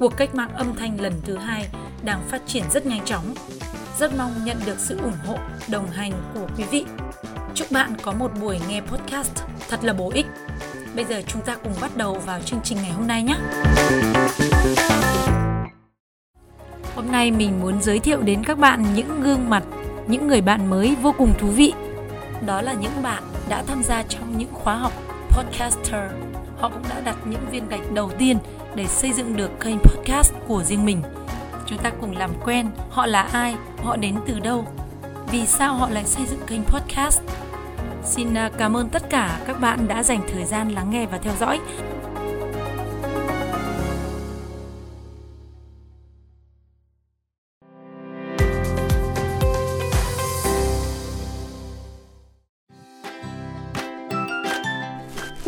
cuộc cách mạng âm thanh lần thứ hai đang phát triển rất nhanh chóng. Rất mong nhận được sự ủng hộ, đồng hành của quý vị. Chúc bạn có một buổi nghe podcast thật là bổ ích. Bây giờ chúng ta cùng bắt đầu vào chương trình ngày hôm nay nhé. Hôm nay mình muốn giới thiệu đến các bạn những gương mặt, những người bạn mới vô cùng thú vị. Đó là những bạn đã tham gia trong những khóa học podcaster. Họ cũng đã đặt những viên gạch đầu tiên để xây dựng được kênh podcast của riêng mình. Chúng ta cùng làm quen, họ là ai, họ đến từ đâu, vì sao họ lại xây dựng kênh podcast. Xin à, cảm ơn tất cả các bạn đã dành thời gian lắng nghe và theo dõi.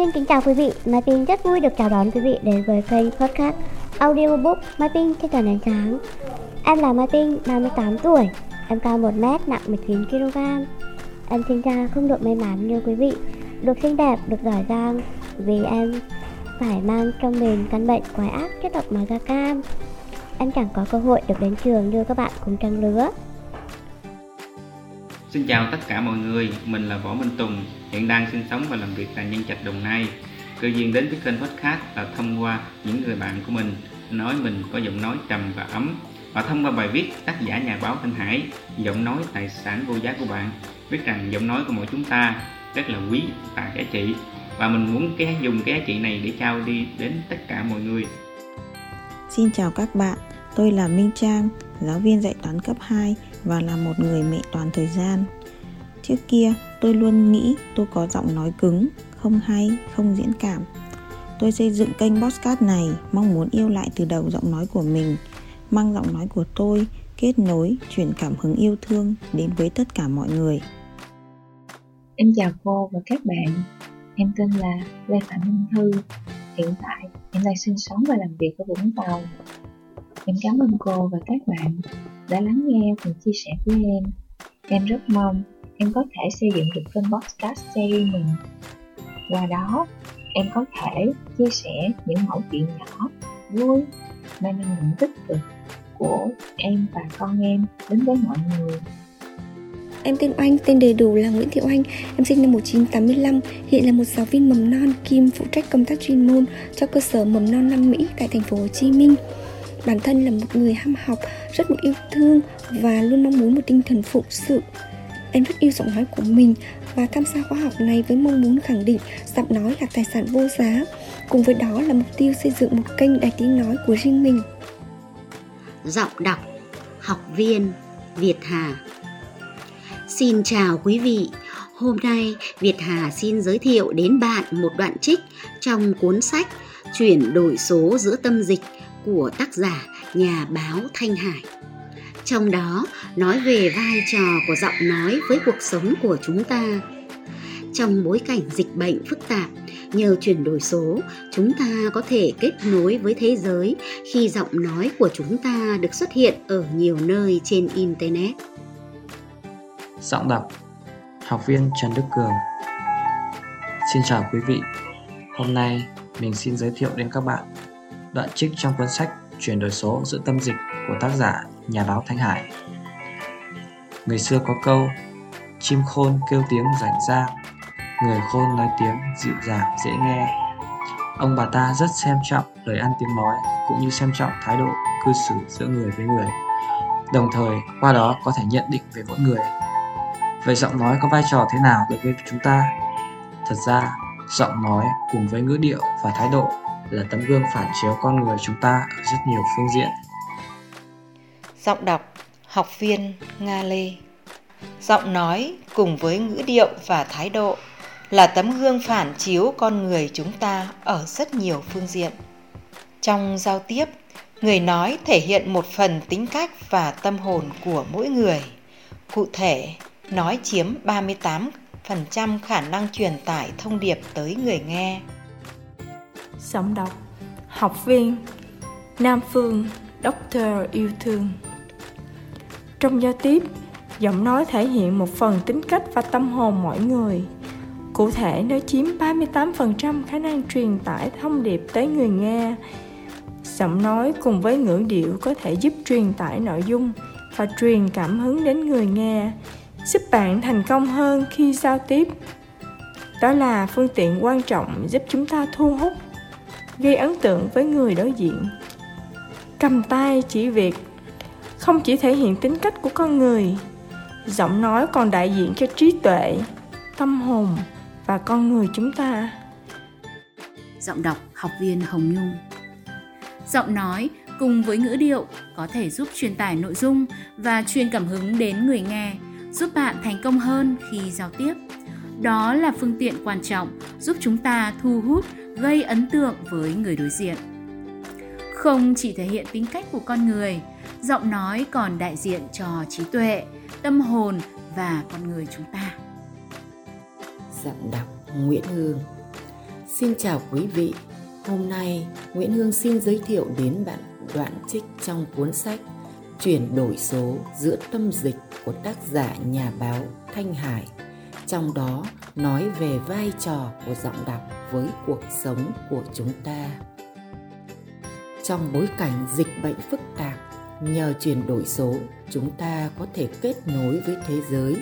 Xin kính chào quý vị, Mai Pin rất vui được chào đón quý vị đến với kênh podcast audiobook Mai Pin trên toàn ánh sáng. Em là Mai Pin, 38 tuổi, em cao 1m, nặng 19 kg. Em sinh ra không được may mắn như quý vị, được xinh đẹp, được giỏi giang, vì em phải mang trong mình căn bệnh quái ác chất độc màu da cam. Em chẳng có cơ hội được đến trường như các bạn cùng trang lứa. Xin chào tất cả mọi người, mình là Võ Minh Tùng, hiện đang sinh sống và làm việc tại Nhân Trạch Đồng Nai. Cơ duyên đến với kênh podcast là thông qua những người bạn của mình nói mình có giọng nói trầm và ấm. Và thông qua bài viết tác giả nhà báo Thanh Hải giọng nói tài sản vô giá của bạn. Biết rằng giọng nói của mỗi chúng ta rất là quý và giá trị. Và mình muốn cái dùng cái giá trị này để trao đi đến tất cả mọi người. Xin chào các bạn, tôi là Minh Trang, giáo viên dạy toán cấp 2 và là một người mẹ toàn thời gian. Trước kia, tôi luôn nghĩ tôi có giọng nói cứng, không hay, không diễn cảm. Tôi xây dựng kênh podcast này mong muốn yêu lại từ đầu giọng nói của mình, mang giọng nói của tôi kết nối, truyền cảm hứng yêu thương đến với tất cả mọi người. Em chào cô và các bạn. Em tên là Lê Phạm Minh Thư. Hiện tại, em đang sinh sống và làm việc ở Vũng Tàu. Em cảm ơn cô và các bạn đã lắng nghe và chia sẻ với em. Em rất mong em có thể xây dựng được kênh podcast series mình. Qua đó, em có thể chia sẻ những mẫu chuyện nhỏ, vui, mang năng lượng tích cực của em và con em đến với mọi người. Em tên Oanh, tên đầy đủ là Nguyễn Thị Oanh. Em sinh năm 1985, hiện là một giáo viên mầm non kim phụ trách công tác chuyên môn cho cơ sở mầm non Nam Mỹ tại thành phố Hồ Chí Minh. Bản thân là một người ham học, rất một yêu thương và luôn mong muốn một tinh thần phụng sự. Em rất yêu giọng nói của mình và tham gia khóa học này với mong muốn khẳng định giọng nói là tài sản vô giá. Cùng với đó là mục tiêu xây dựng một kênh đài tiếng nói của riêng mình. Giọng đọc Học viên Việt Hà Xin chào quý vị Hôm nay Việt Hà xin giới thiệu đến bạn một đoạn trích trong cuốn sách Chuyển đổi số giữa tâm dịch của tác giả nhà báo Thanh Hải. Trong đó nói về vai trò của giọng nói với cuộc sống của chúng ta. Trong bối cảnh dịch bệnh phức tạp, nhờ chuyển đổi số, chúng ta có thể kết nối với thế giới khi giọng nói của chúng ta được xuất hiện ở nhiều nơi trên internet. Giọng đọc Học viên Trần Đức Cường Xin chào quý vị Hôm nay mình xin giới thiệu đến các bạn đoạn trích trong cuốn sách Chuyển đổi số giữa tâm dịch của tác giả nhà báo Thanh Hải. Người xưa có câu Chim khôn kêu tiếng rảnh rang Người khôn nói tiếng dịu dàng dễ nghe Ông bà ta rất xem trọng lời ăn tiếng nói cũng như xem trọng thái độ cư xử giữa người với người. Đồng thời qua đó có thể nhận định về mỗi người. Vậy giọng nói có vai trò thế nào đối với chúng ta? Thật ra, giọng nói cùng với ngữ điệu và thái độ là tấm gương phản chiếu con người chúng ta ở rất nhiều phương diện. Giọng đọc Học viên Nga Lê Giọng nói cùng với ngữ điệu và thái độ là tấm gương phản chiếu con người chúng ta ở rất nhiều phương diện. Trong giao tiếp, người nói thể hiện một phần tính cách và tâm hồn của mỗi người. Cụ thể, nói chiếm 38% khả năng truyền tải thông điệp tới người nghe. Giọng đọc Học viên Nam Phương Doctor yêu thương Trong giao tiếp, giọng nói thể hiện một phần tính cách và tâm hồn mỗi người. Cụ thể, nó chiếm 38% khả năng truyền tải thông điệp tới người nghe. Giọng nói cùng với ngữ điệu có thể giúp truyền tải nội dung và truyền cảm hứng đến người nghe, giúp bạn thành công hơn khi giao tiếp. Đó là phương tiện quan trọng giúp chúng ta thu hút, gây ấn tượng với người đối diện. Cầm tay chỉ việc không chỉ thể hiện tính cách của con người, giọng nói còn đại diện cho trí tuệ, tâm hồn và con người chúng ta. Giọng đọc học viên Hồng Nhung Giọng nói cùng với ngữ điệu có thể giúp truyền tải nội dung và truyền cảm hứng đến người nghe, giúp bạn thành công hơn khi giao tiếp. Đó là phương tiện quan trọng giúp chúng ta thu hút, gây ấn tượng với người đối diện. Không chỉ thể hiện tính cách của con người, giọng nói còn đại diện cho trí tuệ, tâm hồn và con người chúng ta. Giọng đọc Nguyễn Hương Xin chào quý vị, hôm nay Nguyễn Hương xin giới thiệu đến bạn đoạn trích trong cuốn sách Chuyển đổi số giữa tâm dịch của tác giả nhà báo Thanh Hải. Trong đó nói về vai trò của giọng đọc với cuộc sống của chúng ta. Trong bối cảnh dịch bệnh phức tạp, nhờ chuyển đổi số, chúng ta có thể kết nối với thế giới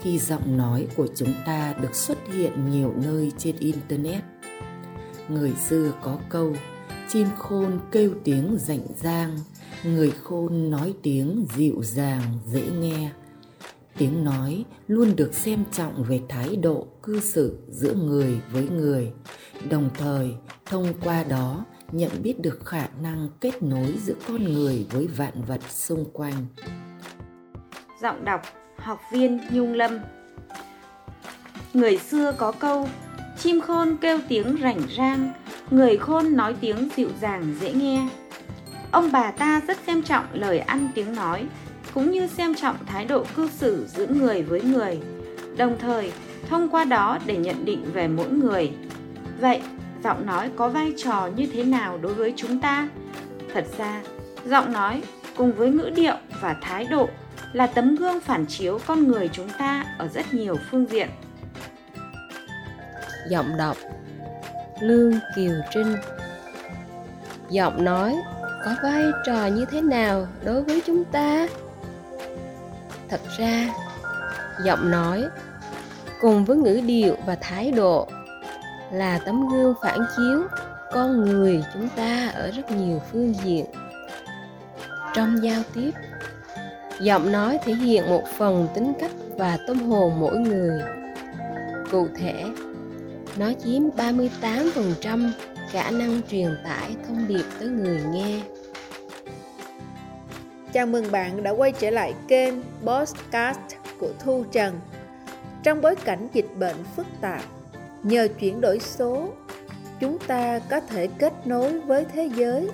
khi giọng nói của chúng ta được xuất hiện nhiều nơi trên internet. Người xưa có câu chim khôn kêu tiếng rảnh rang người khôn nói tiếng dịu dàng dễ nghe tiếng nói luôn được xem trọng về thái độ cư xử giữa người với người. Đồng thời thông qua đó nhận biết được khả năng kết nối giữa con người với vạn vật xung quanh. Giọng đọc học viên nhung lâm. Người xưa có câu chim khôn kêu tiếng rảnh rang người khôn nói tiếng dịu dàng dễ nghe. Ông bà ta rất xem trọng lời ăn tiếng nói, cũng như xem trọng thái độ cư xử giữa người với người, đồng thời thông qua đó để nhận định về mỗi người. Vậy, giọng nói có vai trò như thế nào đối với chúng ta? Thật ra, giọng nói cùng với ngữ điệu và thái độ là tấm gương phản chiếu con người chúng ta ở rất nhiều phương diện. Giọng đọc Lương Kiều Trinh Giọng nói có vai trò như thế nào đối với chúng ta? Thật ra, giọng nói cùng với ngữ điệu và thái độ là tấm gương phản chiếu con người chúng ta ở rất nhiều phương diện. Trong giao tiếp, giọng nói thể hiện một phần tính cách và tâm hồn mỗi người. Cụ thể, nó chiếm 38% khả năng truyền tải thông điệp tới người nghe. Chào mừng bạn đã quay trở lại kênh Podcast của Thu Trần. Trong bối cảnh dịch bệnh phức tạp, nhờ chuyển đổi số, chúng ta có thể kết nối với thế giới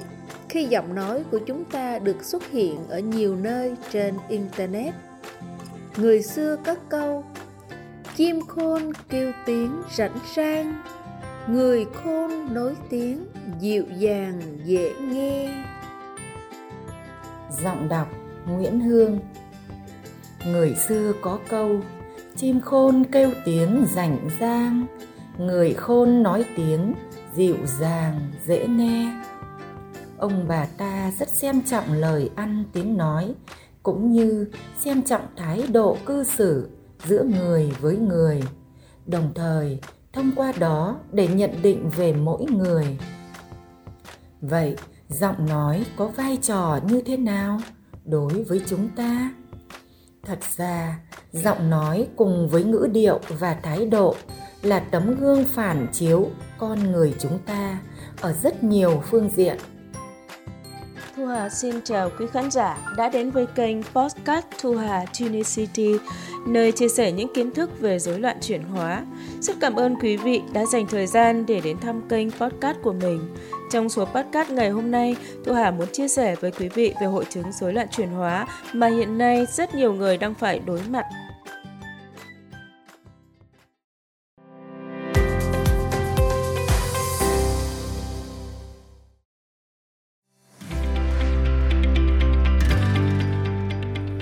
khi giọng nói của chúng ta được xuất hiện ở nhiều nơi trên internet. Người xưa có câu chim khôn kêu tiếng rảnh rang người khôn nói tiếng dịu dàng dễ nghe giọng đọc nguyễn hương. Người xưa có câu, chim khôn kêu tiếng rảnh rang, người khôn nói tiếng dịu dàng, dễ nghe. Ông bà ta rất xem trọng lời ăn tiếng nói, cũng như xem trọng thái độ cư xử giữa người với người. Đồng thời, thông qua đó để nhận định về mỗi người. Vậy giọng nói có vai trò như thế nào đối với chúng ta? Thật ra, giọng nói cùng với ngữ điệu và thái độ là tấm gương phản chiếu con người chúng ta ở rất nhiều phương diện. Thu Hà xin chào quý khán giả đã đến với kênh Podcast Thu Hà Tunicity, nơi chia sẻ những kiến thức về rối loạn chuyển hóa. Rất cảm ơn quý vị đã dành thời gian để đến thăm kênh podcast của mình. Trong số podcast ngày hôm nay, Thu Hà muốn chia sẻ với quý vị về hội chứng rối loạn chuyển hóa mà hiện nay rất nhiều người đang phải đối mặt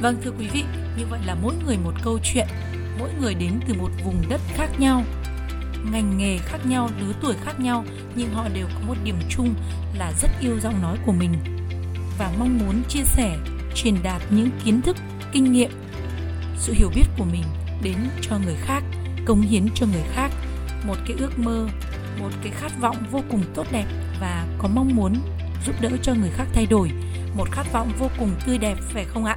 Vâng thưa quý vị, như vậy là mỗi người một câu chuyện, mỗi người đến từ một vùng đất khác nhau, ngành nghề khác nhau, lứa tuổi khác nhau nhưng họ đều có một điểm chung là rất yêu giọng nói của mình và mong muốn chia sẻ, truyền đạt những kiến thức, kinh nghiệm, sự hiểu biết của mình đến cho người khác, cống hiến cho người khác một cái ước mơ, một cái khát vọng vô cùng tốt đẹp và có mong muốn giúp đỡ cho người khác thay đổi, một khát vọng vô cùng tươi đẹp phải không ạ?